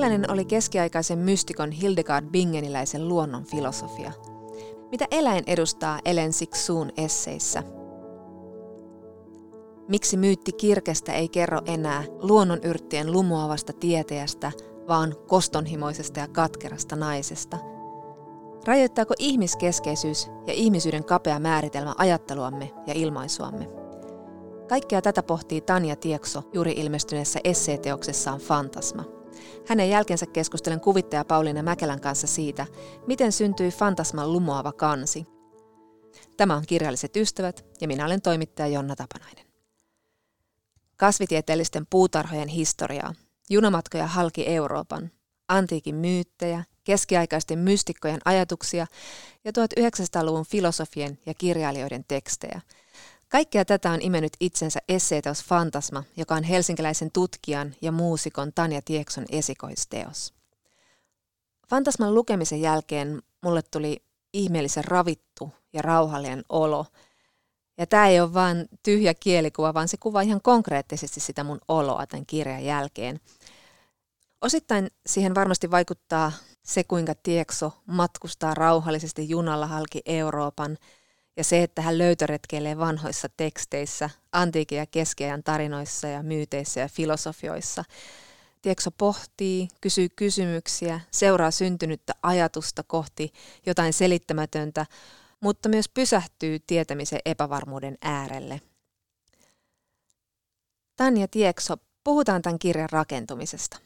Millainen oli keskiaikaisen mystikon Hildegard Bingeniläisen luonnon filosofia? Mitä eläin edustaa Ellen Siksuun esseissä? Miksi myytti kirkestä ei kerro enää luonnonyrttien lumoavasta tieteestä, vaan kostonhimoisesta ja katkerasta naisesta? Rajoittaako ihmiskeskeisyys ja ihmisyyden kapea määritelmä ajatteluamme ja ilmaisuamme? Kaikkea tätä pohtii Tanja Tiekso juuri ilmestyneessä esseeteoksessaan Fantasma – hänen jälkeensä keskustelen kuvittaja Pauliina Mäkelän kanssa siitä, miten syntyi fantasman lumoava kansi. Tämä on Kirjalliset ystävät ja minä olen toimittaja Jonna Tapanainen. Kasvitieteellisten puutarhojen historiaa, junamatkoja halki Euroopan, antiikin myyttejä, keskiaikaisten mystikkojen ajatuksia ja 1900-luvun filosofien ja kirjailijoiden tekstejä – Kaikkea tätä on imennyt itsensä esseeteos Fantasma, joka on helsinkiläisen tutkijan ja muusikon Tanja Tiekson esikoisteos. Fantasman lukemisen jälkeen mulle tuli ihmeellisen ravittu ja rauhallinen olo. Ja tämä ei ole vain tyhjä kielikuva, vaan se kuvaa ihan konkreettisesti sitä mun oloa tämän kirjan jälkeen. Osittain siihen varmasti vaikuttaa se, kuinka Tiekso matkustaa rauhallisesti junalla halki Euroopan – ja se, että hän löytöretkeilee vanhoissa teksteissä, antiikin ja keskiajan tarinoissa ja myyteissä ja filosofioissa. Tiekso pohtii, kysyy kysymyksiä, seuraa syntynyttä ajatusta kohti jotain selittämätöntä, mutta myös pysähtyy tietämisen epävarmuuden äärelle. Tanja Tiekso, puhutaan tämän kirjan rakentumisesta.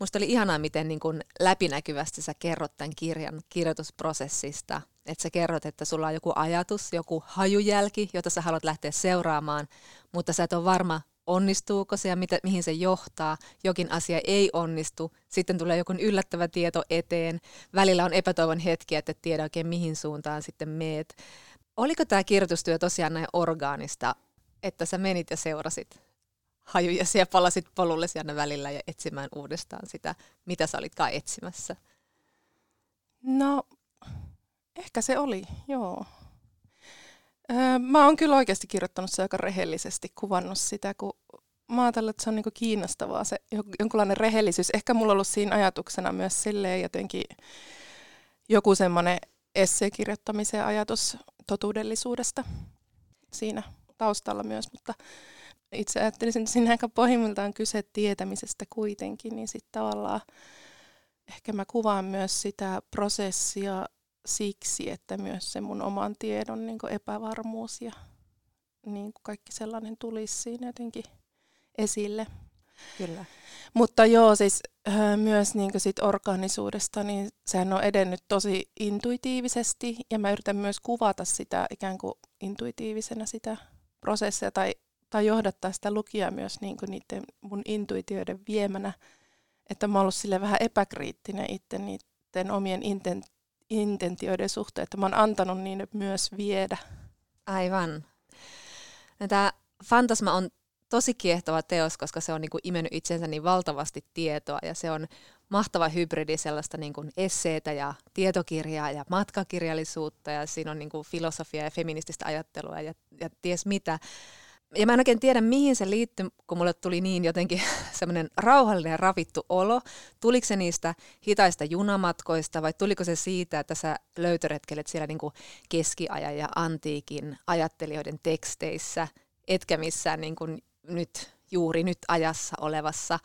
Musta oli ihanaa, miten niin kuin läpinäkyvästi sä kerrot tämän kirjan kirjoitusprosessista – että sä kerrot, että sulla on joku ajatus, joku hajujälki, jota sä haluat lähteä seuraamaan, mutta sä et ole varma, onnistuuko se ja mitä, mihin se johtaa. Jokin asia ei onnistu, sitten tulee joku yllättävä tieto eteen. Välillä on epätoivon hetkiä, että et tiedä oikein mihin suuntaan sitten meet. Oliko tämä kirjoitustyö tosiaan näin orgaanista, että sä menit ja seurasit hajuja ja palasit polulle aina välillä ja etsimään uudestaan sitä, mitä sä olitkaan etsimässä? No Ehkä se oli, joo. Mä oon kyllä oikeasti kirjoittanut se aika rehellisesti, kuvannut sitä, kun mä ajattelen, että se on niinku kiinnostavaa se jonkunlainen rehellisyys. Ehkä mulla on ollut siinä ajatuksena myös silleen jotenkin joku semmoinen esseekirjoittamisen ajatus totuudellisuudesta siinä taustalla myös, mutta itse ajattelisin, että siinä aika pohjimmiltaan kyse tietämisestä kuitenkin, niin sitten tavallaan ehkä mä kuvaan myös sitä prosessia siksi, että myös se mun oman tiedon niin epävarmuus ja niin kaikki sellainen tulisi siinä jotenkin esille. Kyllä. Mutta joo, siis myös niin sit organisuudesta, niin sehän on edennyt tosi intuitiivisesti ja mä yritän myös kuvata sitä ikään kuin intuitiivisena sitä prosessia tai, tai johdattaa sitä lukijaa myös niin kuin niiden mun intuitioiden viemänä, että mä oon ollut sille vähän epäkriittinen itse niiden omien inten, intentioiden suhteen, että mä oon antanut niin myös viedä. Aivan. Tämä Fantasma on tosi kiehtova teos, koska se on niin kuin imennyt itsensä niin valtavasti tietoa ja se on mahtava hybridi sellaista niin kuin esseitä ja tietokirjaa ja matkakirjallisuutta ja siinä on niin kuin filosofia ja feminististä ajattelua ja, ja ties mitä ja mä en oikein tiedä, mihin se liittyy, kun mulle tuli niin jotenkin semmoinen rauhallinen ja ravittu olo. Tuliko se niistä hitaista junamatkoista vai tuliko se siitä, että sä löytöretkelet siellä niin kuin keskiajan ja antiikin ajattelijoiden teksteissä, etkä missään niin kuin nyt juuri nyt ajassa olevassa.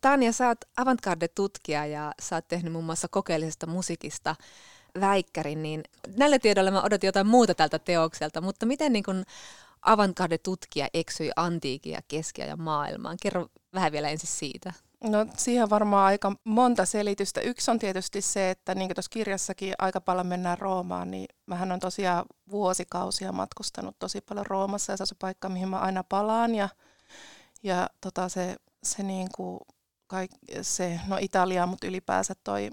Tanja, sä oot avantgarde-tutkija ja sä oot tehnyt muun muassa kokeellisesta musiikista väikkärin, niin näillä tiedoilla mä odotin jotain muuta tältä teokselta, mutta miten niin kun avantgarde-tutkija eksyi antiikin ja keskiajan maailmaan. Kerro vähän vielä ensin siitä. No siihen varmaan aika monta selitystä. Yksi on tietysti se, että niin kuin tuossa kirjassakin aika paljon mennään Roomaan, niin mähän on tosiaan vuosikausia matkustanut tosi paljon Roomassa ja se on se paikka, mihin mä aina palaan ja, ja tota se, se, niin kuin, kaik, se, no Italia, mutta ylipäänsä toi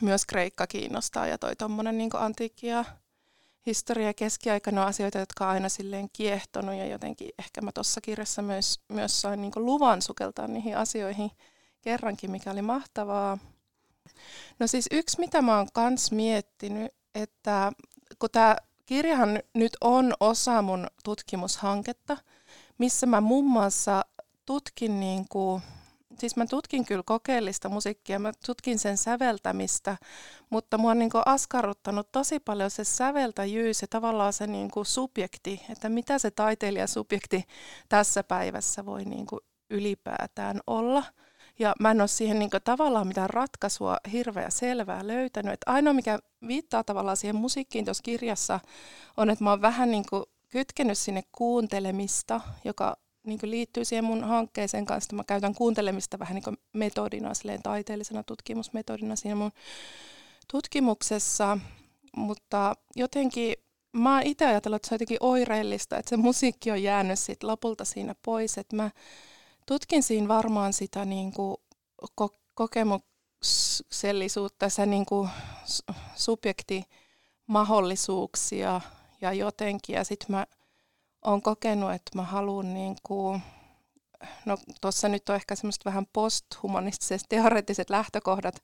myös Kreikka kiinnostaa ja toi tuommoinen niin antiikki ja historia ja keskiaikana on asioita, jotka on aina silleen kiehtonut ja jotenkin ehkä mä tuossa kirjassa myös, myös sain niin luvan sukeltaa niihin asioihin kerrankin, mikä oli mahtavaa. No siis yksi, mitä mä oon kans miettinyt, että kun tämä kirjahan nyt on osa mun tutkimushanketta, missä mä muun muassa tutkin niin kuin siis mä tutkin kyllä kokeellista musiikkia, mä tutkin sen säveltämistä, mutta mua on niin askarruttanut tosi paljon se säveltäjyys ja tavallaan se niin subjekti, että mitä se taiteilijan subjekti tässä päivässä voi niin ylipäätään olla. Ja mä en ole siihen niin tavallaan mitään ratkaisua hirveä selvää löytänyt. Että ainoa, mikä viittaa tavallaan siihen musiikkiin tuossa kirjassa, on, että mä oon vähän niin kytkenyt sinne kuuntelemista, joka niin liittyy siihen mun hankkeeseen kanssa. Mä käytän kuuntelemista vähän niin metodina, silleen taiteellisena tutkimusmetodina siinä mun tutkimuksessa. Mutta jotenkin mä oon itse ajatellut, että se on jotenkin oireellista, että se musiikki on jäänyt sit lopulta siinä pois. Että mä tutkin siinä varmaan sitä niin kuin ko- kokemuksellisuutta, se niin kuin subjektimahdollisuuksia ja jotenkin. Ja sitten mä olen kokenut, että mä haluan niin kuin, no tuossa nyt on ehkä semmoista vähän posthumanistiset teoreettiset lähtökohdat,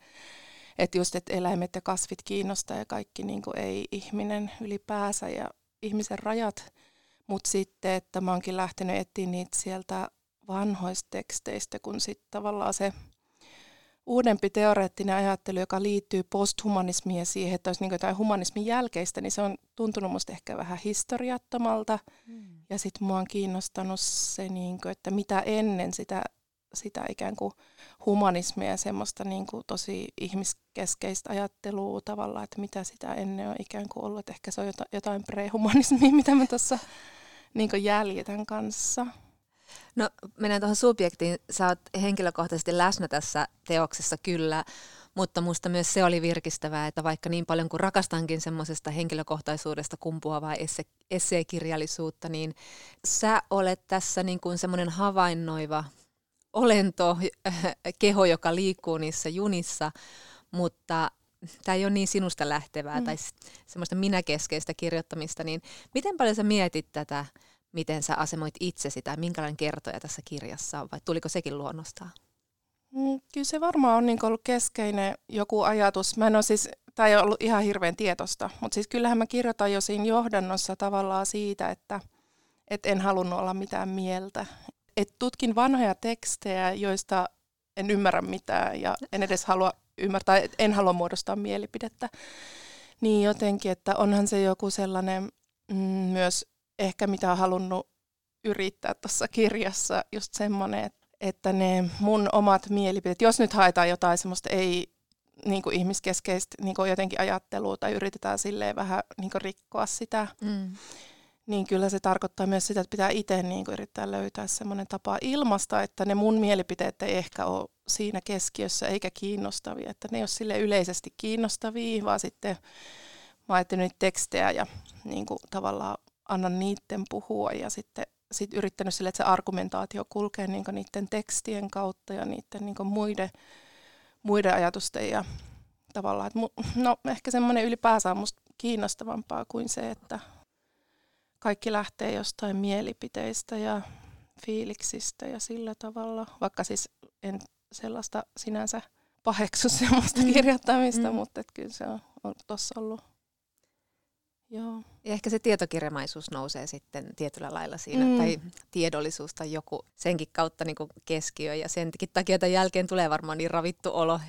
että just, että eläimet ja kasvit kiinnostaa ja kaikki niin kuin ei ihminen ylipäänsä ja ihmisen rajat, mutta sitten, että mä oonkin lähtenyt etsiä niitä sieltä vanhoista teksteistä, kun sitten tavallaan se uudempi teoreettinen ajattelu, joka liittyy posthumanismiin ja siihen, että olisi niin jotain humanismin jälkeistä, niin se on tuntunut musta ehkä vähän historiattomalta. Mm. Ja sitten mua on kiinnostanut se, niin kuin, että mitä ennen sitä, sitä ikään kuin humanismia ja semmoista niin kuin tosi ihmiskeskeistä ajattelua tavallaan, että mitä sitä ennen on ikään kuin ollut. Että ehkä se on jotain prehumanismia, mitä mä tuossa niin jäljitän kanssa. No mennään tuohon subjektiin. Sä oot henkilökohtaisesti läsnä tässä teoksessa kyllä, mutta musta myös se oli virkistävää, että vaikka niin paljon kuin rakastankin semmoisesta henkilökohtaisuudesta kumpuavaa esse, esseekirjallisuutta, niin sä olet tässä niin kuin semmoinen havainnoiva olento, keho, joka liikkuu niissä junissa, mutta tämä ei ole niin sinusta lähtevää mm. tai semmoista minäkeskeistä kirjoittamista, niin miten paljon sä mietit tätä miten sä asemoit itse sitä, minkälainen kertoja tässä kirjassa on, vai tuliko sekin luonnostaan? Mm, kyllä se varmaan on niin ollut keskeinen joku ajatus. Mä en ole siis, tämä ei ollut ihan hirveän tietosta, mutta siis kyllähän mä kirjoitan jo siinä johdannossa tavallaan siitä, että et en halunnut olla mitään mieltä. Et tutkin vanhoja tekstejä, joista en ymmärrä mitään ja en edes halua ymmärtää, en halua muodostaa mielipidettä. Niin jotenkin, että onhan se joku sellainen mm, myös ehkä mitä on halunnut yrittää tuossa kirjassa, just semmoinen, että ne mun omat mielipiteet, jos nyt haetaan jotain semmoista ei niin kuin ihmiskeskeistä niin kuin jotenkin ajattelua tai yritetään silleen vähän niin kuin rikkoa sitä, mm. niin kyllä se tarkoittaa myös sitä, että pitää itse niin kuin yrittää löytää semmoinen tapa ilmasta, että ne mun mielipiteet ei ehkä ole siinä keskiössä eikä kiinnostavia, että ne ei ole sille yleisesti kiinnostavia, vaan sitten mä ajattelin tekstejä ja niin kuin tavallaan annan niiden puhua ja sitten sit yrittänyt sille, että se argumentaatio kulkee niin niiden tekstien kautta ja niiden niin muiden, muiden ajatusten ja tavallaan, että mu, no ehkä semmoinen ylipäänsä on musta kiinnostavampaa kuin se, että kaikki lähtee jostain mielipiteistä ja fiiliksistä ja sillä tavalla, vaikka siis en sellaista sinänsä paheksu semmoista mm. kirjoittamista, mm. mutta kyllä se on, on tuossa ollut Joo. Ja ehkä se tietokirjamaisuus nousee sitten tietyllä lailla siinä, mm. tai tiedollisuus tai joku senkin kautta niin keskiö, ja sen takia tämän jälkeen tulee varmaan niin ravittu olo.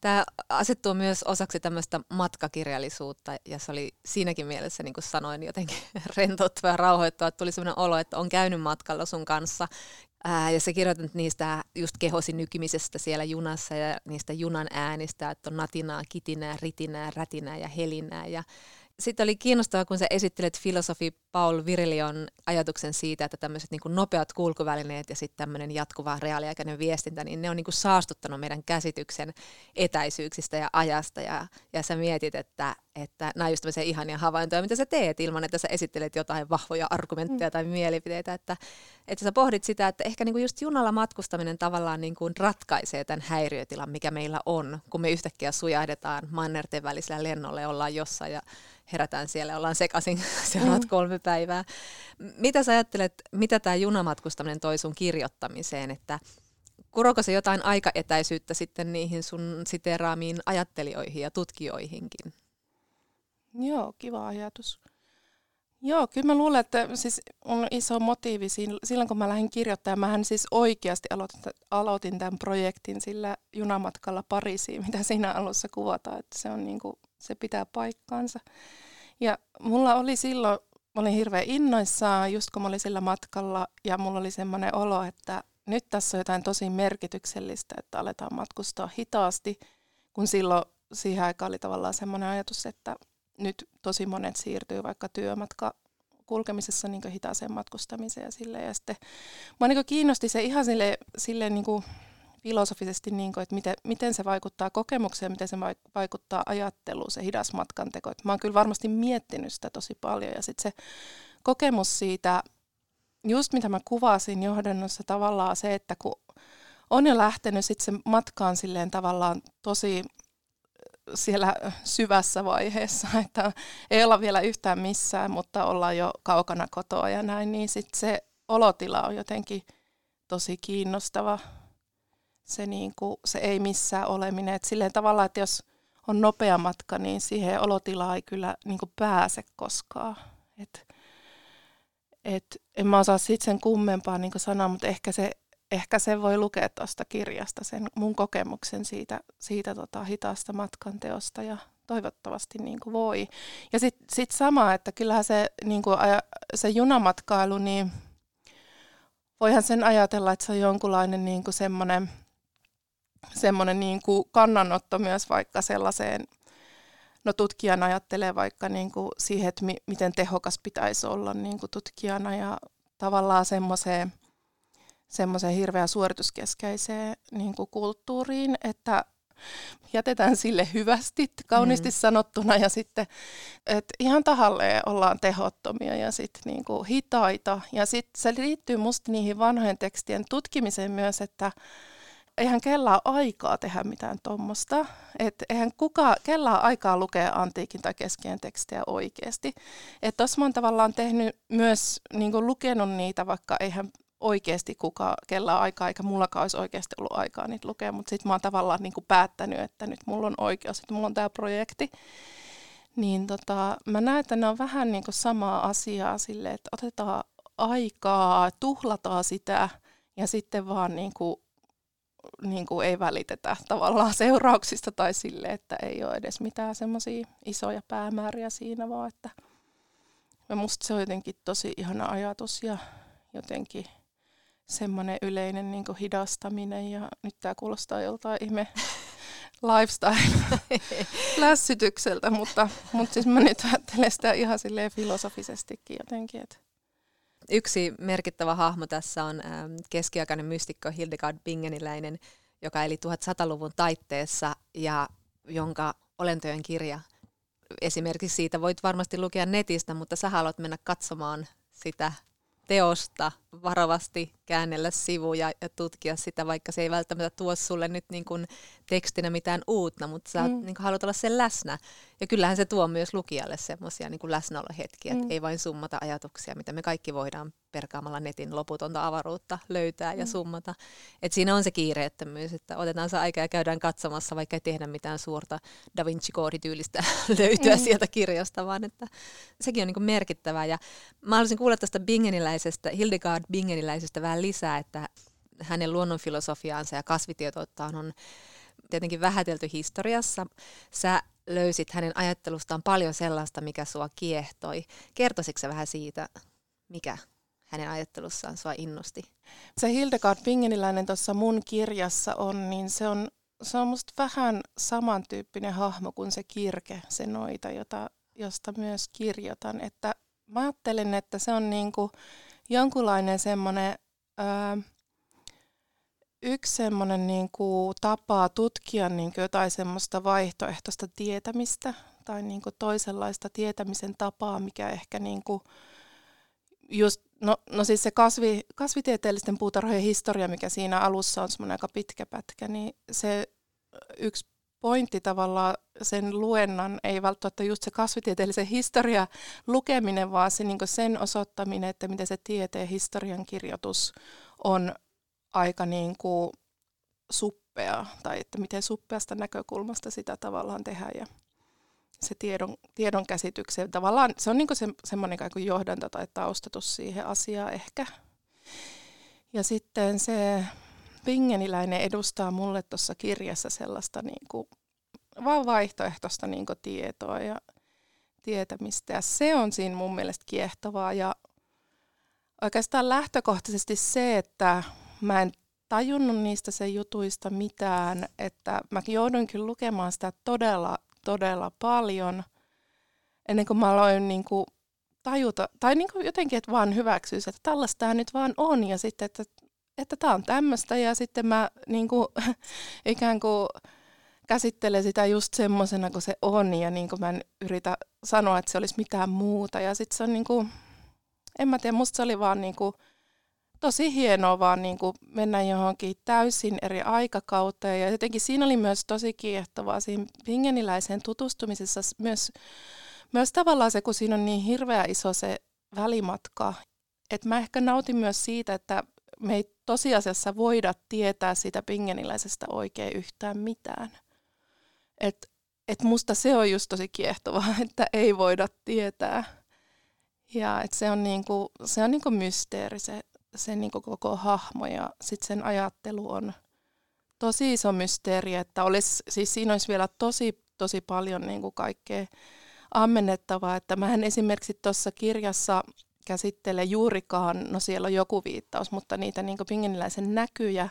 Tämä asettuu myös osaksi tämmöistä matkakirjallisuutta, ja se oli siinäkin mielessä, niin kuin sanoin, jotenkin rentouttava ja rauhoittava, että tuli sellainen olo, että on käynyt matkalla sun kanssa, Ää, ja se kirjoitat niistä just kehosi nykimisestä siellä junassa ja niistä junan äänistä, että on natinaa, kitinää, ritinää, rätinää ja helinää. Ja sitten oli kiinnostavaa, kun sä esittelet filosofi Paul Virilion ajatuksen siitä, että tämmöiset niin nopeat kulkuvälineet ja sitten tämmöinen jatkuva reaaliaikainen viestintä, niin ne on niin saastuttanut meidän käsityksen etäisyyksistä ja ajasta. Ja, ja sä mietit, että, että nämä on just tämmöisiä ihania havaintoja, mitä sä teet ilman, että sä esittelet jotain vahvoja argumentteja mm. tai mielipiteitä. Että, että sä pohdit sitä, että ehkä niin just junalla matkustaminen tavallaan niin ratkaisee tämän häiriötilan, mikä meillä on, kun me yhtäkkiä sujahdetaan mannerten välisellä lennolle, ollaan jossain ja herätään siellä, ollaan sekaisin seuraavat mm. Kolme päivää. Mitä sä ajattelet, mitä tämä junamatkustaminen toi sun kirjoittamiseen, että kuroko se jotain aikaetäisyyttä sitten niihin sun siteraamiin ajattelijoihin ja tutkijoihinkin? Joo, kiva ajatus. Joo, kyllä mä luulen, että siis on iso motiivi silloin, kun mä lähdin kirjoittamaan. Mähän siis oikeasti aloitin, aloitin tämän projektin sillä junamatkalla Pariisiin, mitä siinä alussa kuvataan, että se, on niin kuin, se pitää paikkaansa. Ja mulla oli silloin, mä olin hirveän innoissaan, just kun mä olin sillä matkalla, ja mulla oli semmoinen olo, että nyt tässä on jotain tosi merkityksellistä, että aletaan matkustaa hitaasti, kun silloin siihen aikaan oli tavallaan semmoinen ajatus, että nyt tosi monet siirtyy vaikka työmatka kulkemisessa niin hitaaseen matkustamiseen ja sille. Ja sitten mua niin kiinnosti se ihan sille, sille niin filosofisesti, niin kuin, että miten, miten se vaikuttaa kokemukseen, miten se vaikuttaa ajatteluun, se hidas matkanteko. Että mä oon kyllä varmasti miettinyt sitä tosi paljon ja sitten se kokemus siitä, just mitä mä kuvasin johdannossa tavallaan se, että kun on jo lähtenyt sitten se matkaan silleen tavallaan tosi siellä syvässä vaiheessa, että ei olla vielä yhtään missään, mutta ollaan jo kaukana kotoa ja näin, niin sitten se olotila on jotenkin tosi kiinnostava. Se, niin kuin, se ei missään oleminen. Et silleen tavallaan, että jos on nopea matka, niin siihen olotilaan ei kyllä niin kuin pääse koskaan. Et, et, en mä osaa sitten sen kummempaa niin sanoa, mutta ehkä se ehkä se voi lukea tuosta kirjasta, sen mun kokemuksen siitä, siitä tota hitaasta matkanteosta ja toivottavasti niin kuin voi. Ja sitten sit sama, että kyllähän se, niin kuin, se junamatkailu, niin voihan sen ajatella, että se on jonkunlainen niin kuin semmoinen, semmoinen niin kuin kannanotto myös vaikka sellaiseen, no tutkijan ajattelee vaikka niin kuin siihen, että mi, miten tehokas pitäisi olla niin kuin tutkijana ja tavallaan semmoiseen – semmoiseen hirveän suorituskeskeiseen niin kuin kulttuuriin, että jätetään sille hyvästi, kauniisti mm. sanottuna ja sitten, että ihan tahalleen ollaan tehottomia ja sitten niin kuin hitaita. Ja sitten se liittyy musta niihin vanhojen tekstien tutkimiseen myös, että eihän kellään aikaa tehdä mitään tuommoista. Että eihän kuka, kellään aikaa lukea antiikin tai keskien tekstejä oikeasti. Että tuossa mä tavallaan tehnyt myös, niin lukenut niitä, vaikka eihän oikeasti kuka, kellä aikaa, eikä mullakaan olisi oikeasti ollut aikaa niitä lukea, mutta sitten mä oon tavallaan niin kuin päättänyt, että nyt mulla on oikeus, että mulla on tämä projekti. Niin tota, mä näen, että ne on vähän niin kuin samaa asiaa sille, että otetaan aikaa, tuhlataan sitä ja sitten vaan niin kuin, niin kuin ei välitetä tavallaan seurauksista tai sille, että ei ole edes mitään semmoisia isoja päämääriä siinä, vaan että musta se on jotenkin tosi ihana ajatus ja jotenkin semmoinen yleinen niin hidastaminen ja nyt tämä kuulostaa joltain ihme lifestyle-lässytykseltä, mutta, mutta siis mä nyt ajattelen sitä ihan silleen filosofisestikin jotenkin. Että. Yksi merkittävä hahmo tässä on ähm, keskiaikainen mystikko Hildegard Bingeniläinen, joka eli 1100-luvun taitteessa ja jonka olentojen kirja esimerkiksi siitä voit varmasti lukea netistä, mutta sä haluat mennä katsomaan sitä teosta varovasti käännellä sivuja ja tutkia sitä, vaikka se ei välttämättä tuo sulle nyt niin kuin tekstinä mitään uutta, mutta sä mm. niin kuin haluat olla sen läsnä. Ja kyllähän se tuo myös lukijalle semmoisia niin läsnäolohetkiä, mm. että ei vain summata ajatuksia, mitä me kaikki voidaan perkaamalla netin loputonta avaruutta löytää mm. ja summata. Et siinä on se kiireettömyys, että otetaan se aika ja käydään katsomassa, vaikka ei tehdä mitään suurta Da Vinci-koodityylistä löytyä mm. sieltä kirjasta, vaan että sekin on niin kuin merkittävää. Ja mä haluaisin kuulla tästä Bingeniläisestä, Hildegard Bingeniläisestä vähän lisää, että hänen luonnonfilosofiaansa ja kasvitietouttaan on tietenkin vähätelty historiassa. Sä löysit hänen ajattelustaan paljon sellaista, mikä sua kiehtoi. Kertoisitko vähän siitä, mikä hänen ajattelussaan sua innosti? Se Hildegard Bingeniläinen tuossa mun kirjassa on, niin se on, se on musta vähän samantyyppinen hahmo kuin se kirke, se noita, jota, josta myös kirjoitan. Että mä ajattelen, että se on niinku jonkunlainen semmoinen yksi semmoinen niin kuin tapa tutkia niin kuin jotain semmoista vaihtoehtoista tietämistä tai niin kuin toisenlaista tietämisen tapaa, mikä ehkä niin kuin just, no, no siis se kasvi, kasvitieteellisten puutarhojen historia, mikä siinä alussa on semmoinen aika pitkä pätkä, niin se yksi pointti tavallaan sen luennan ei välttämättä just se kasvitieteellisen historia lukeminen, vaan se niin sen osoittaminen, että miten se tieteen historian kirjoitus on aika niin kuin suppea, tai että miten suppeasta näkökulmasta sitä tavallaan tehdään. Ja se tiedon, tiedon käsityksen. Tavallaan se on niin se, semmoinen kuin johdanto tai taustatus siihen asiaan ehkä. Ja sitten se pingeniläinen edustaa mulle tuossa kirjassa sellaista niin kuin, vaan vaihtoehtoista niin kuin tietoa ja tietämistä. Ja se on siinä mun mielestä kiehtovaa. Ja oikeastaan lähtökohtaisesti se, että mä en tajunnut niistä sen jutuista mitään, että mä jouduin kyllä lukemaan sitä todella, todella paljon ennen kuin mä aloin niin kuin tajuta, tai niin kuin jotenkin, että vaan hyväksyisi, että tällaista nyt vaan on, ja sitten, että että tämä on tämmöistä, ja sitten mä niin kuin, ikään kuin käsittelen sitä just semmoisena kuin se on, ja niin kuin mä en yritä sanoa, että se olisi mitään muuta, ja sitten se on niin kuin, en mä tiedä, musta se oli vaan niin kuin, tosi hienoa vaan niin kuin mennä johonkin täysin eri aikakauteen. Ja jotenkin siinä oli myös tosi kiehtovaa siinä pingeniläiseen tutustumisessa myös, myös tavallaan se, kun siinä on niin hirveä iso se välimatka. Että mä ehkä nautin myös siitä, että me ei tosiasiassa voida tietää siitä pingeniläisestä oikein yhtään mitään. Et, et musta se on just tosi kiehtovaa, että ei voida tietää. Ja et se on niinku, se on niinku mysteeri se, se niinku koko hahmo ja sitten sen ajattelu on tosi iso mysteeri, että olisi, siis siinä olisi vielä tosi, tosi paljon niinku kaikkea ammennettavaa. Että mähän esimerkiksi tuossa kirjassa käsittele juurikaan, no siellä on joku viittaus, mutta niitä niin pingeniläisen näkyjä,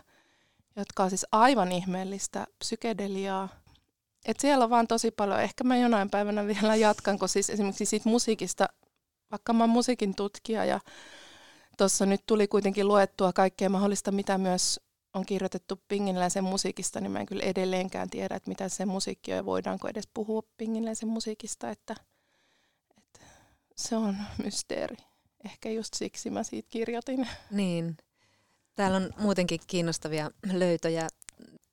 jotka on siis aivan ihmeellistä psykedeliaa. Et siellä on vaan tosi paljon, ehkä mä jonain päivänä vielä jatkan, kun siis esimerkiksi siitä musiikista, vaikka mä oon musiikin tutkija ja tuossa nyt tuli kuitenkin luettua kaikkea mahdollista, mitä myös on kirjoitettu pingeniläisen musiikista, niin mä en kyllä edelleenkään tiedä, että mitä se musiikki on ja voidaanko edes puhua pingeniläisen musiikista, että, että se on mysteeri ehkä just siksi mä siitä kirjoitin. Niin. Täällä on muutenkin kiinnostavia löytöjä.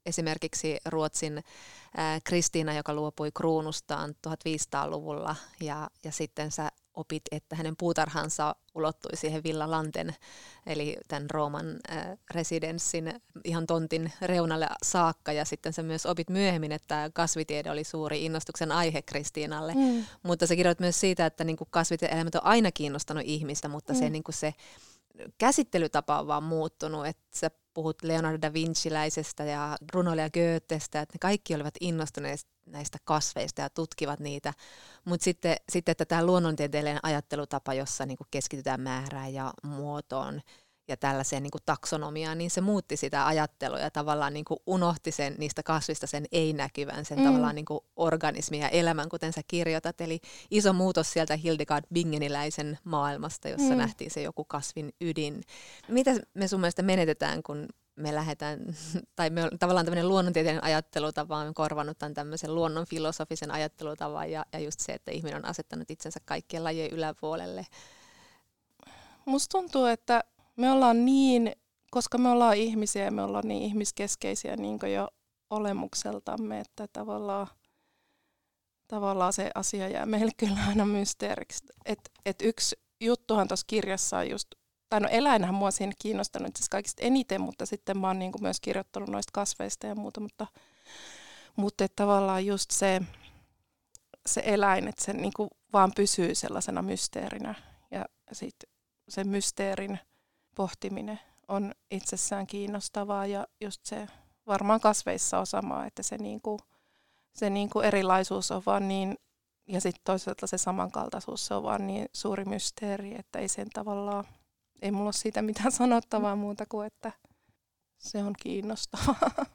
Esimerkiksi Ruotsin Kristiina, joka luopui kruunustaan 1500-luvulla ja, ja sitten sä opit, että hänen puutarhansa ulottui siihen Villa Lanten, eli tämän Rooman äh, residenssin ihan tontin reunalle saakka. Ja sitten sä myös opit myöhemmin, että kasvitiede oli suuri innostuksen aihe Kristiinalle. Mm. Mutta sä kirjoit myös siitä, että niin kasvitiedeelämät on aina kiinnostanut ihmistä, mutta mm. se, niin se käsittelytapa on vaan muuttunut. Että sä puhut Leonardo da Vinciläisestä ja Bruno ja Goethestä, että ne kaikki olivat innostuneet näistä kasveista ja tutkivat niitä. Mutta sitten, sitten, että tämä luonnontieteellinen ajattelutapa, jossa niin keskitytään määrään ja muotoon ja tällaiseen niin taksonomiaan, niin se muutti sitä ajattelua ja tavallaan niin unohti sen niistä kasvista sen ei-näkyvän, sen mm. tavallaan niin organismin ja elämän, kuten sä kirjoitat. Eli iso muutos sieltä Hildegard Bingeniläisen maailmasta, jossa mm. nähtiin se joku kasvin ydin. Mitä me sun mielestä menetetään, kun me lähdetään, tai me tavallaan tämmöinen luonnontieteellinen ajattelutapa on korvannut tämän tämmöisen luonnon filosofisen ajattelutavan ja, ja just se, että ihminen on asettanut itsensä kaikkien lajien yläpuolelle. Musta tuntuu, että me ollaan niin, koska me ollaan ihmisiä ja me ollaan niin ihmiskeskeisiä niin jo olemukseltamme, että tavallaan, tavallaan se asia jää meille kyllä aina mysteeriksi. Et, et yksi juttuhan tuossa kirjassa on just tai no eläinhän mua siinä kiinnostanut siis kaikista eniten, mutta sitten mä oon niin myös kirjoittanut noista kasveista ja muuta, mutta, mutta että tavallaan just se, se eläin, että se niin kuin vaan pysyy sellaisena mysteerinä ja sitten se mysteerin pohtiminen on itsessään kiinnostavaa ja just se varmaan kasveissa on sama, että se, niin kuin, se niin kuin erilaisuus on vaan niin, ja sitten toisaalta se samankaltaisuus se on vaan niin suuri mysteeri, että ei sen tavallaan ei mulla ole siitä mitään sanottavaa muuta kuin, että se on kiinnostavaa.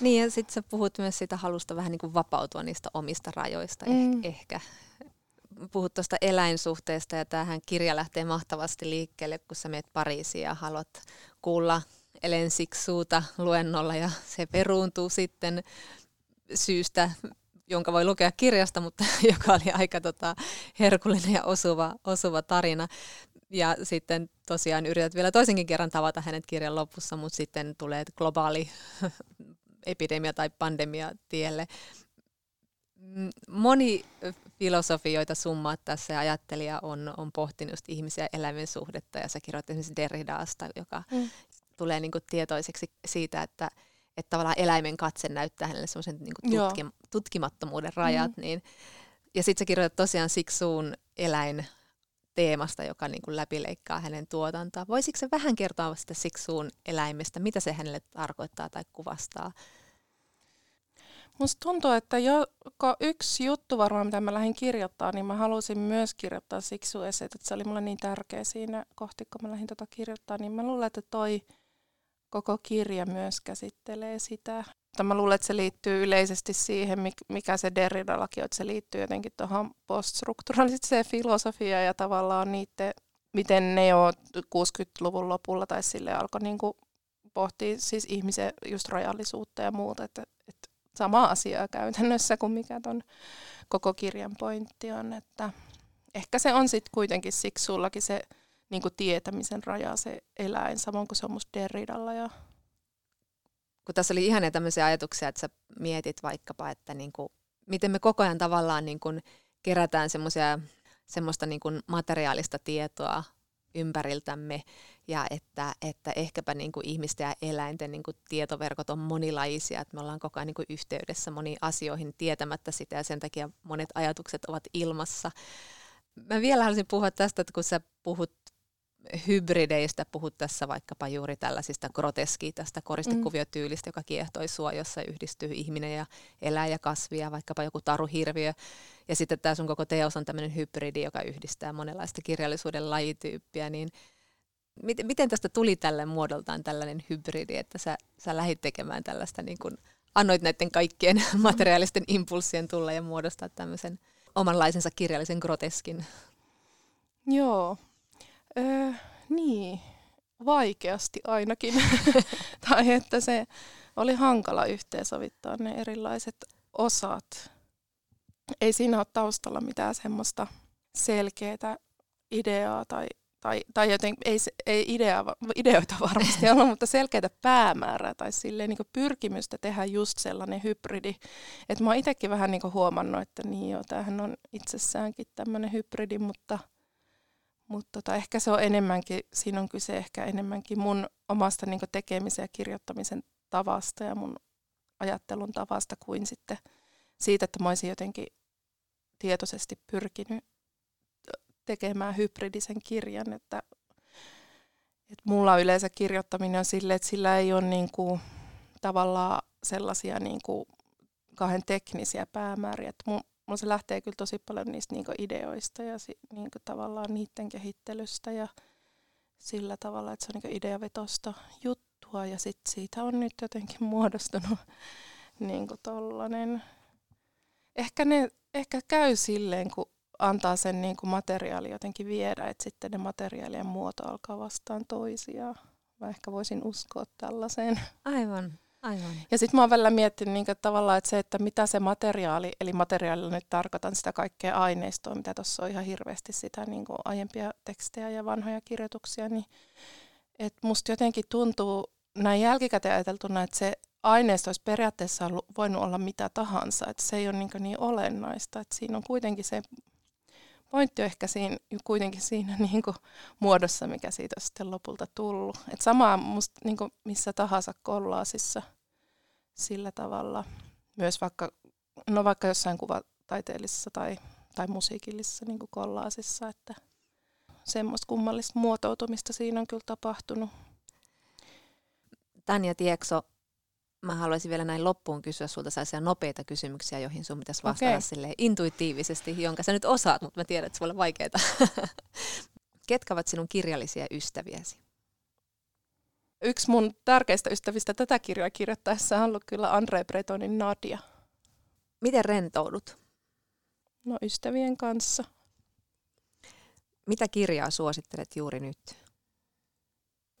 Niin ja sitten sä puhut myös siitä halusta vähän niin kuin vapautua niistä omista rajoista eh- mm. ehkä. Puhut tuosta eläinsuhteesta ja tämähän kirja lähtee mahtavasti liikkeelle, kun sä meet Pariisiin ja haluat kuulla Elen Siksuuta luennolla ja se peruuntuu sitten syystä, jonka voi lukea kirjasta, mutta joka oli aika tota, herkullinen ja osuva, osuva tarina. Ja sitten tosiaan yrität vielä toisenkin kerran tavata hänet kirjan lopussa, mutta sitten tulee globaali epidemia tai pandemia tielle. Moni filosofi, joita summaat tässä ja ajattelija on, on pohtinut just ihmisiä ja eläimen suhdetta ja sä kirjoitat esimerkiksi Derridaasta, joka mm. tulee niin kuin tietoiseksi siitä, että, että tavallaan eläimen katse näyttää hänelle semmoisen niin tutkim, tutkimattomuuden rajat, mm. niin Ja sitten sä kirjoitat tosiaan Siksuun eläin teemasta, joka niin kuin läpileikkaa hänen tuotantoa. Voisitko se vähän kertoa sitä Siksuun eläimestä, mitä se hänelle tarkoittaa tai kuvastaa? Musta tuntuu, että joko yksi juttu varmaan, mitä mä lähdin kirjoittaa, niin mä halusin myös kirjoittaa Siksu että se oli mulle niin tärkeä siinä kohti, kun mä lähdin tota kirjoittaa, niin mä luulen, että toi koko kirja myös käsittelee sitä. Mutta mä luulen, että se liittyy yleisesti siihen, mikä se Derrida-laki on, että se liittyy jotenkin tuohon poststrukturalistiseen filosofiaan ja tavallaan niiden, miten ne jo 60-luvun lopulla tai sille alkoi niinku pohtia siis ihmisen just rajallisuutta ja muuta, että sama asia käytännössä kuin mikä ton koko kirjan pointti on, että ehkä se on sitten kuitenkin siksi sullakin se niin tietämisen raja se eläin, samoin kuin se on musta Derridalla. Ja... Kun tässä oli ihania tämmöisiä ajatuksia, että sä mietit vaikkapa, että niin kuin, miten me koko ajan tavallaan niin kuin kerätään semmoisia semmoista niin kuin materiaalista tietoa ympäriltämme ja että, että ehkäpä niin kuin ihmisten ja eläinten niin kuin tietoverkot on monilaisia, että me ollaan koko ajan niin kuin yhteydessä moniin asioihin tietämättä sitä ja sen takia monet ajatukset ovat ilmassa. Mä vielä haluaisin puhua tästä, että kun sä puhut hybrideistä puhut tässä vaikkapa juuri tällaisista groteski, tästä koristekuviotyylistä, joka kiehtoi sua, jossa yhdistyy ihminen ja eläin ja kasvi ja vaikkapa joku taruhirviö. Ja sitten tämä sun koko teos on tämmöinen hybridi, joka yhdistää monenlaista kirjallisuuden lajityyppiä, niin miten, miten tästä tuli tällä muodoltaan tällainen hybridi, että sä, sä lähdit tekemään tällaista, niin kun annoit näiden kaikkien materiaalisten impulssien tulla ja muodostaa tämmöisen omanlaisensa kirjallisen groteskin? Joo, Öö, niin, vaikeasti ainakin. tai että se oli hankala yhteensovittaa ne erilaiset osat. Ei siinä ole taustalla mitään semmoista selkeää ideaa tai, tai, tai joten, ei, ei idea, ideoita varmasti ole, mutta selkeää päämäärää tai silleen, niin pyrkimystä tehdä just sellainen hybridi. Että mä oon itsekin vähän niin huomannut, että niin joo, tämähän on itsessäänkin tämmöinen hybridi, mutta – mutta tota, ehkä se on enemmänkin, siinä on kyse ehkä enemmänkin mun omasta niin tekemisen ja kirjoittamisen tavasta ja mun ajattelun tavasta kuin sitten siitä, että mä olisin jotenkin tietoisesti pyrkinyt tekemään hybridisen kirjan, että, että mulla yleensä kirjoittaminen on sille, että sillä ei ole niin kuin, tavallaan sellaisia niin kuin kahden teknisiä päämääriä. Että mun, mulla se lähtee kyllä tosi paljon niistä niinku ideoista ja si, niinku tavallaan niiden kehittelystä ja sillä tavalla, että se on niinku ideavetosta juttua ja sit siitä on nyt jotenkin muodostunut niinku tollanen. Ehkä, ne, ehkä käy silleen, kun antaa sen niinku materiaali jotenkin viedä, että sitten ne materiaalien muoto alkaa vastaan toisiaan. Mä ehkä voisin uskoa tällaiseen. Aivan. Aivan. Ja sitten mä oon välillä miettinyt niin tavallaan, että se, että mitä se materiaali, eli materiaalilla nyt tarkoitan sitä kaikkea aineistoa, mitä tuossa on ihan hirveästi sitä niin kuin aiempia tekstejä ja vanhoja kirjoituksia, niin että musta jotenkin tuntuu näin jälkikäteen ajateltuna, että se aineisto olisi periaatteessa ollut, voinut olla mitä tahansa, että se ei ole niin, niin olennaista, että siinä on kuitenkin se pointti on ehkä siinä, kuitenkin siinä niin kuin muodossa, mikä siitä on sitten lopulta tullut. Et samaa musta niin kuin missä tahansa kollaasissa sillä tavalla, myös vaikka, no vaikka jossain kuvataiteellisessa tai, tai musiikillisessa niin kuin kollaasissa, että semmoista kummallista muotoutumista siinä on kyllä tapahtunut. Tanja Tiekso, mä haluaisin vielä näin loppuun kysyä sulta sellaisia nopeita kysymyksiä, joihin sun pitäisi vastata okay. sille intuitiivisesti, jonka sä nyt osaat, mutta mä tiedän, että se voi olla vaikeaa. Ketkä ovat sinun kirjallisia ystäviäsi? Yksi mun tärkeistä ystävistä tätä kirjaa kirjoittaessa on ollut kyllä Andre Bretonin Nadia. Miten rentoudut? No ystävien kanssa. Mitä kirjaa suosittelet juuri nyt?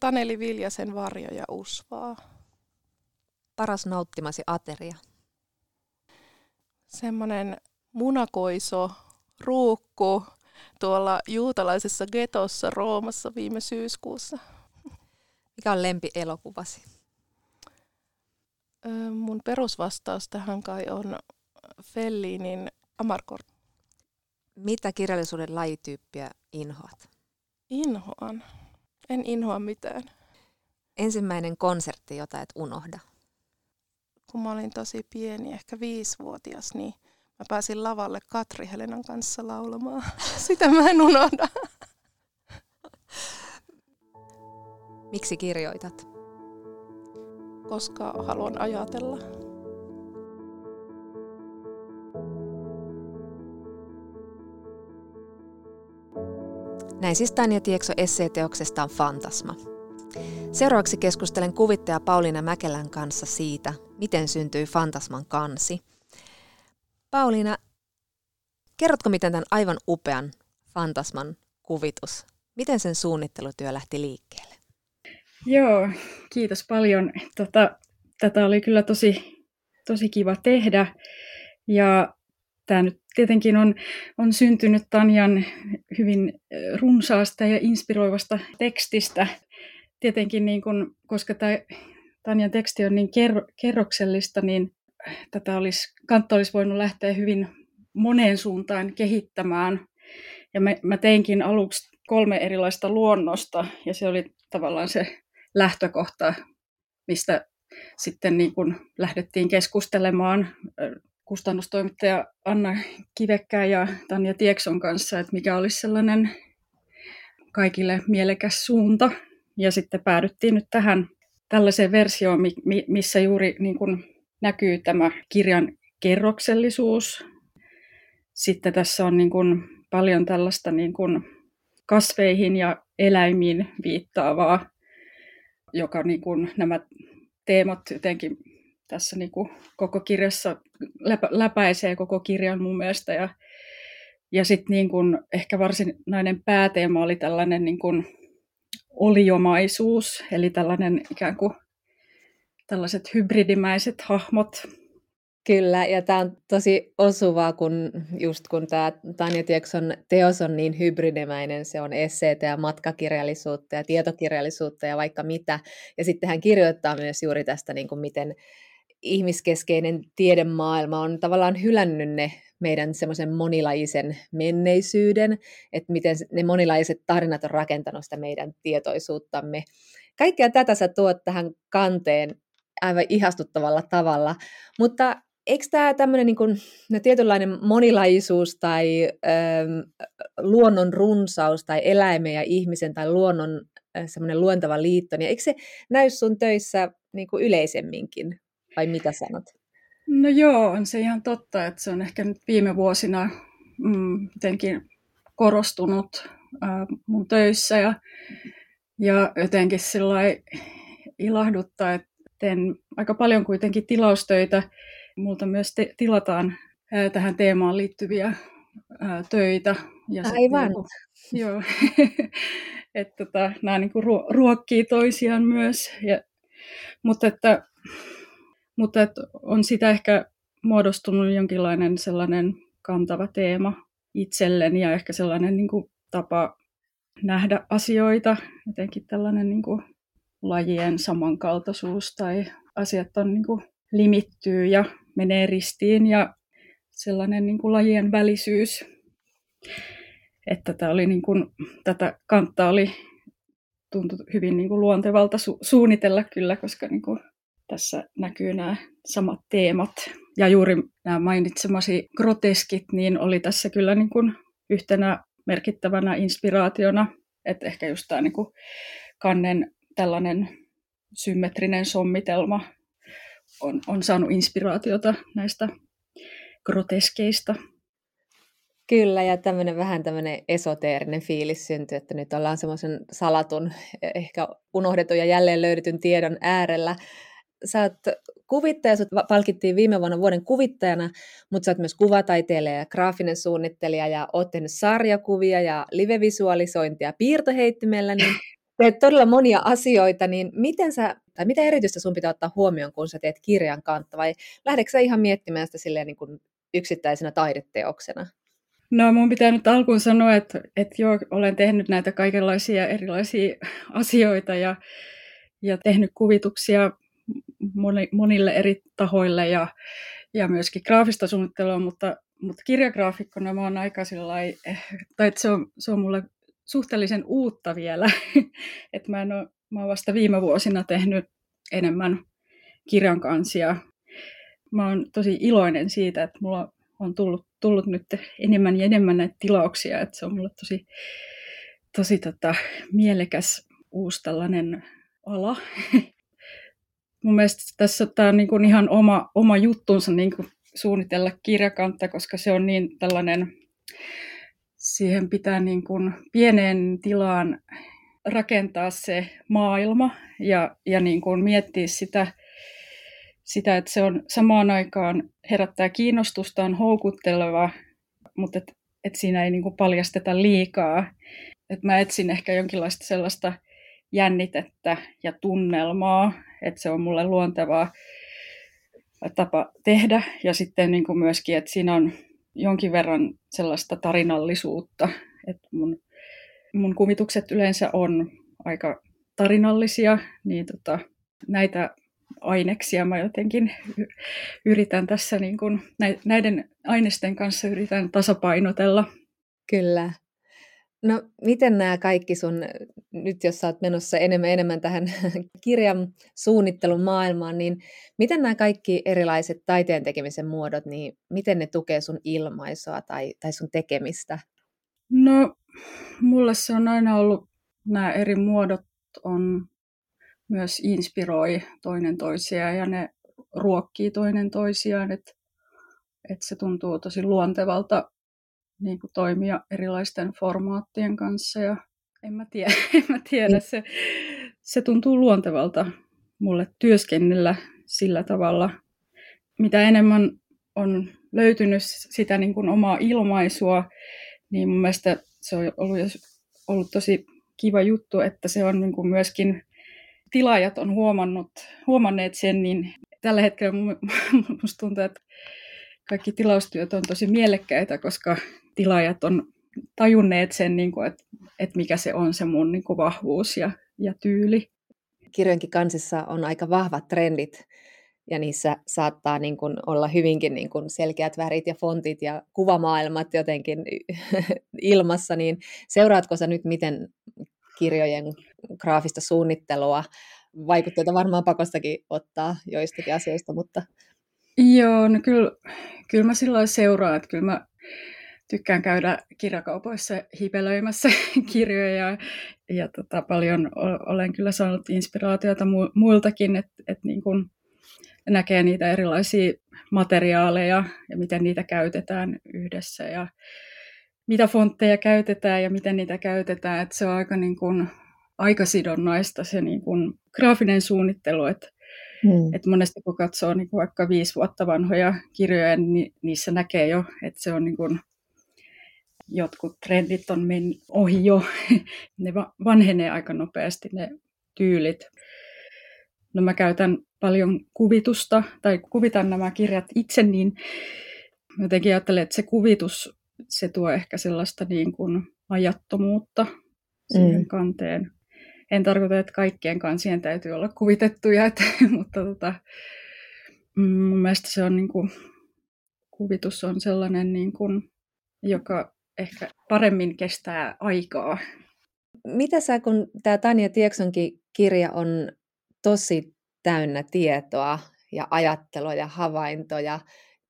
Taneli Viljasen Varjo ja Usvaa paras nauttimasi ateria? Semmoinen munakoiso ruukku tuolla juutalaisessa getossa Roomassa viime syyskuussa. Mikä on lempi elokuvasi? mun perusvastaus tähän kai on Fellinin Amarcord. Mitä kirjallisuuden lajityyppiä inhoat? Inhoan. En inhoa mitään. Ensimmäinen konsertti, jota et unohda? Kun mä olin tosi pieni, ehkä viisivuotias, niin mä pääsin lavalle Katri Helenan kanssa laulamaan. Sitä mä en unohda. Miksi kirjoitat? Koska haluan ajatella. Näin siis Tanja Tiekso esseeteoksestaan Fantasma. Seuraavaksi keskustelen kuvittaja Pauliina Mäkelän kanssa siitä, miten syntyi Fantasman kansi. Pauliina, kerrotko miten tämän aivan upean Fantasman kuvitus, miten sen suunnittelutyö lähti liikkeelle? Joo, kiitos paljon. Tota, tätä oli kyllä tosi, tosi kiva tehdä. Ja tämä nyt tietenkin on, on syntynyt Tanjan hyvin runsaasta ja inspiroivasta tekstistä. Tietenkin, niin kun, koska tämä Tanjan teksti on niin kerro, kerroksellista, niin tätä olisi, kantta olisi voinut lähteä hyvin moneen suuntaan kehittämään. Ja mä, mä teinkin aluksi kolme erilaista luonnosta, ja se oli tavallaan se lähtökohta, mistä sitten niin kun lähdettiin keskustelemaan kustannustoimittaja Anna Kivekkää ja Tanja Tiekson kanssa, että mikä olisi sellainen kaikille mielekäs suunta. Ja sitten päädyttiin nyt tähän tällaiseen versioon, missä juuri niin kuin näkyy tämä kirjan kerroksellisuus. Sitten tässä on niin kuin paljon tällaista niin kuin kasveihin ja eläimiin viittaavaa, joka niin kuin nämä teemat jotenkin tässä niin kuin koko kirjassa läpä, läpäisee koko kirjan mun mielestä. Ja, ja sitten niin ehkä varsinainen pääteema oli tällainen niin kuin oliomaisuus, eli tällainen ikään kuin tällaiset hybridimäiset hahmot. Kyllä, ja tämä on tosi osuvaa, kun just kun tämä Tanja Tiekson teos on niin hybridimäinen, se on esseitä ja matkakirjallisuutta ja tietokirjallisuutta ja vaikka mitä. Ja sitten hän kirjoittaa myös juuri tästä, niin kuin miten ihmiskeskeinen tiedemaailma on tavallaan hylännyt ne meidän semmoisen monilajisen menneisyyden, että miten ne monilaiset tarinat on rakentanut sitä meidän tietoisuuttamme. Kaikkea tätä sä tuot tähän kanteen aivan ihastuttavalla tavalla, mutta eikö tämä tämmöinen niin kuin, no tietynlainen monilajisuus tai ö, luonnon runsaus tai eläimen ja ihmisen tai luonnon semmoinen luontava liitto, niin eikö se näy sun töissä niin kuin yleisemminkin? vai mitä sanot? No joo, on se ihan totta, että se on ehkä nyt viime vuosina mm, jotenkin korostunut äh, mun töissä ja, ja jotenkin ilahduttaa, että teen aika paljon kuitenkin tilaustöitä. Multa myös te- tilataan äh, tähän teemaan liittyviä äh, töitä. Ja Aivan. Niinku, joo, että tota, nämä niinku ruokkii toisiaan myös. Ja, mutta että mutta et on sitä ehkä muodostunut jonkinlainen sellainen kantava teema itselleni ja ehkä sellainen niin kuin, tapa nähdä asioita, jotenkin tällainen niin kuin, lajien samankaltaisuus tai asiat on niin kuin, limittyy ja menee ristiin ja sellainen niin kuin, lajien välisyys. Että tämä oli, niin kuin, tätä kantta oli tuntui hyvin niin kuin, luontevalta su- suunnitella kyllä, koska niin kuin, tässä näkyy nämä samat teemat. Ja juuri nämä mainitsemasi groteskit, niin oli tässä kyllä niin kuin yhtenä merkittävänä inspiraationa, että ehkä just tämä niin kuin kannen tällainen symmetrinen sommitelma on, on saanut inspiraatiota näistä groteskeista. Kyllä, ja tämmöinen vähän tämmöinen esoteerinen fiilis syntyy, että nyt ollaan semmoisen salatun, ehkä unohdetun ja jälleen löydetyn tiedon äärellä sä oot kuvittaja, sut palkittiin viime vuonna vuoden kuvittajana, mutta sä oot myös kuvataiteilija ja graafinen suunnittelija ja oot tehnyt sarjakuvia ja livevisualisointia piirtoheittimellä, niin teet todella monia asioita, niin miten sä, tai mitä erityistä sun pitää ottaa huomioon, kun sä teet kirjan kantta, vai lähdetkö sä ihan miettimään sitä silleen niin kuin yksittäisenä taideteoksena? No mun pitää nyt alkuun sanoa, että, että joo, olen tehnyt näitä kaikenlaisia erilaisia asioita ja, ja tehnyt kuvituksia monille eri tahoille ja, ja myöskin graafista suunnittelua, mutta, mutta kirjagraafikkona mä oon aika sillai, eh, tai se on, se on mulle suhteellisen uutta vielä, että mä, en ole, mä oon vasta viime vuosina tehnyt enemmän kirjan kansia. Mä oon tosi iloinen siitä, että mulla on tullut, tullut nyt enemmän ja enemmän näitä tilauksia, että se on mulle tosi, tosi tota, mielekäs uusi tällainen ala. Mun mielestä tässä tämä on niin kuin ihan oma, oma juttunsa niin kuin suunnitella kirjakantta, koska se on niin tällainen, siihen pitää niin kuin pieneen tilaan rakentaa se maailma ja, ja niin kuin miettiä sitä, sitä, että se on samaan aikaan herättää kiinnostusta, on houkutteleva, mutta et, et siinä ei niin kuin paljasteta liikaa. Et mä etsin ehkä jonkinlaista sellaista jännitettä ja tunnelmaa, että se on mulle luontevaa tapa tehdä. Ja sitten niin kuin myöskin, että siinä on jonkin verran sellaista tarinallisuutta, että mun, mun kuvitukset yleensä on aika tarinallisia, niin tota, näitä aineksia mä jotenkin yritän tässä niin kuin, näiden aineisten kanssa yritän tasapainotella. Kyllä. No miten nämä kaikki sun, nyt jos sä oot menossa enemmän enemmän tähän kirjan suunnittelun maailmaan, niin miten nämä kaikki erilaiset taiteen tekemisen muodot, niin miten ne tukee sun ilmaisua tai, tai sun tekemistä? No mulle se on aina ollut, nämä eri muodot on myös inspiroi toinen toisiaan ja ne ruokkii toinen toisiaan, että et se tuntuu tosi luontevalta niin kuin toimia erilaisten formaattien kanssa ja en mä tiedä, en mä tiedä. Se, se tuntuu luontevalta mulle työskennellä sillä tavalla. Mitä enemmän on löytynyt sitä niin kuin omaa ilmaisua, niin mun mielestä se on ollut, ollut tosi kiva juttu, että se on niin kuin myöskin tilaajat on huomannut, huomanneet sen, niin tällä hetkellä musta tuntuu, että kaikki tilaustyöt on tosi mielekkäitä, koska tilaajat on tajunneet sen, niin kuin, että, että mikä se on se mun niin kuin vahvuus ja, ja tyyli. Kirjojenkin kansissa on aika vahvat trendit ja niissä saattaa niin kuin olla hyvinkin niin kuin selkeät värit ja fontit ja kuvamaailmat jotenkin ilmassa, niin seuraatko sä nyt, miten kirjojen graafista suunnittelua, vaikutteita varmaan pakostakin ottaa joistakin asioista, mutta... Joo, no kyllä, kyllä mä silloin seuraan, että kyllä mä tykkään käydä kirjakaupoissa hipelöimässä kirjoja ja, ja tota, paljon olen kyllä saanut inspiraatiota mu- muiltakin, että et niin kun näkee niitä erilaisia materiaaleja ja miten niitä käytetään yhdessä ja mitä fontteja käytetään ja miten niitä käytetään. että se on aika, niin kun, aika sidonnaista se niin kun, graafinen suunnittelu, että Hmm. Et monesti kun katsoo niin vaikka viisi vuotta vanhoja kirjoja, niin niissä näkee jo, että se on niin kun, jotkut trendit on mennyt ohi jo. ne vanhenee aika nopeasti ne tyylit. No mä käytän paljon kuvitusta tai kuvitan nämä kirjat itse, niin jotenkin ajattelen, että se kuvitus, se tuo ehkä sellaista niin kuin ajattomuutta siihen mm. kanteen. En tarkoita, että kaikkien kansien täytyy olla kuvitettuja, että, mutta tota, mm, mun mielestä se on niin kuin, kuvitus on sellainen, niin kuin, joka ehkä paremmin kestää aikaa. Mitä sä, kun tämä Tanja Tieksonkin kirja on tosi täynnä tietoa ja ajattelua ja havaintoja,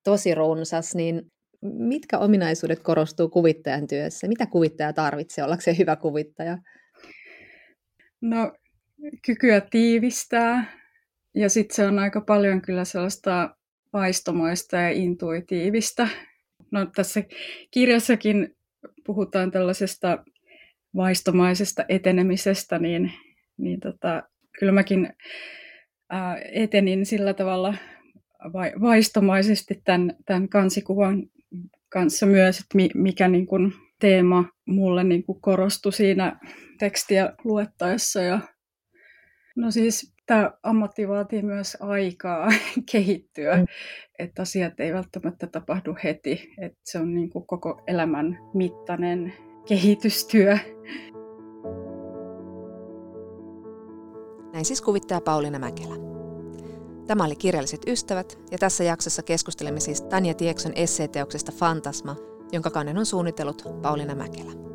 tosi runsas, niin mitkä ominaisuudet korostuu kuvittajan työssä? Mitä kuvittaja tarvitsee ollakseen hyvä kuvittaja? No, kykyä tiivistää. Ja sitten se on aika paljon kyllä sellaista vaistomaista ja intuitiivista. No tässä kirjassakin puhutaan tällaisesta vaistomaisesta etenemisestä, niin, niin tota, kyllä mäkin ää, etenin sillä tavalla vaistomaisesti tämän, tämän kansikuvan kanssa myös, että mikä niin kuin teema mulle niin kuin korostui siinä tekstiä luettaessa. Ja, no siis tämä ammatti vaatii myös aikaa kehittyä, mm. että asiat ei välttämättä tapahdu heti, että se on niin kuin koko elämän mittainen kehitystyö. Näin siis kuvittaa Pauliina Mäkelä. Tämä oli Kirjalliset ystävät, ja tässä jaksossa keskustelemme siis Tanja Tiekson esseeteoksesta Fantasma, jonka kannen on suunnitellut Pauliina Mäkelä.